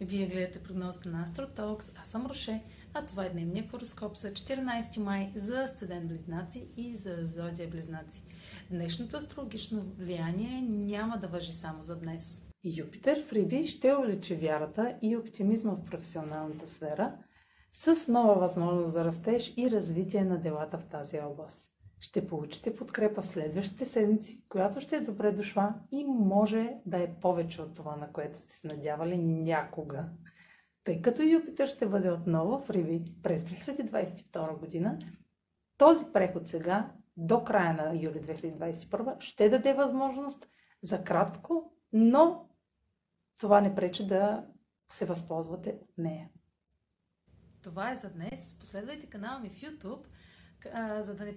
Вие гледате прогнозата на AstroTalks, аз съм Роше, а това е дневния хороскоп за 14 май за Асцедент Близнаци и за Зодия Близнаци. Днешното астрологично влияние няма да въжи само за днес. Юпитер в Риби ще увеличи вярата и оптимизма в професионалната сфера с нова възможност за растеж и развитие на делата в тази област. Ще получите подкрепа в следващите седмици, която ще е добре дошла и може да е повече от това, на което сте се надявали някога. Тъй като Юпитър ще бъде отново в Риви през 2022 година, този преход сега, до края на юли 2021, ще даде възможност за кратко, но това не пречи да се възползвате от нея. Това е за днес. Последвайте канала ми в YouTube, за да не...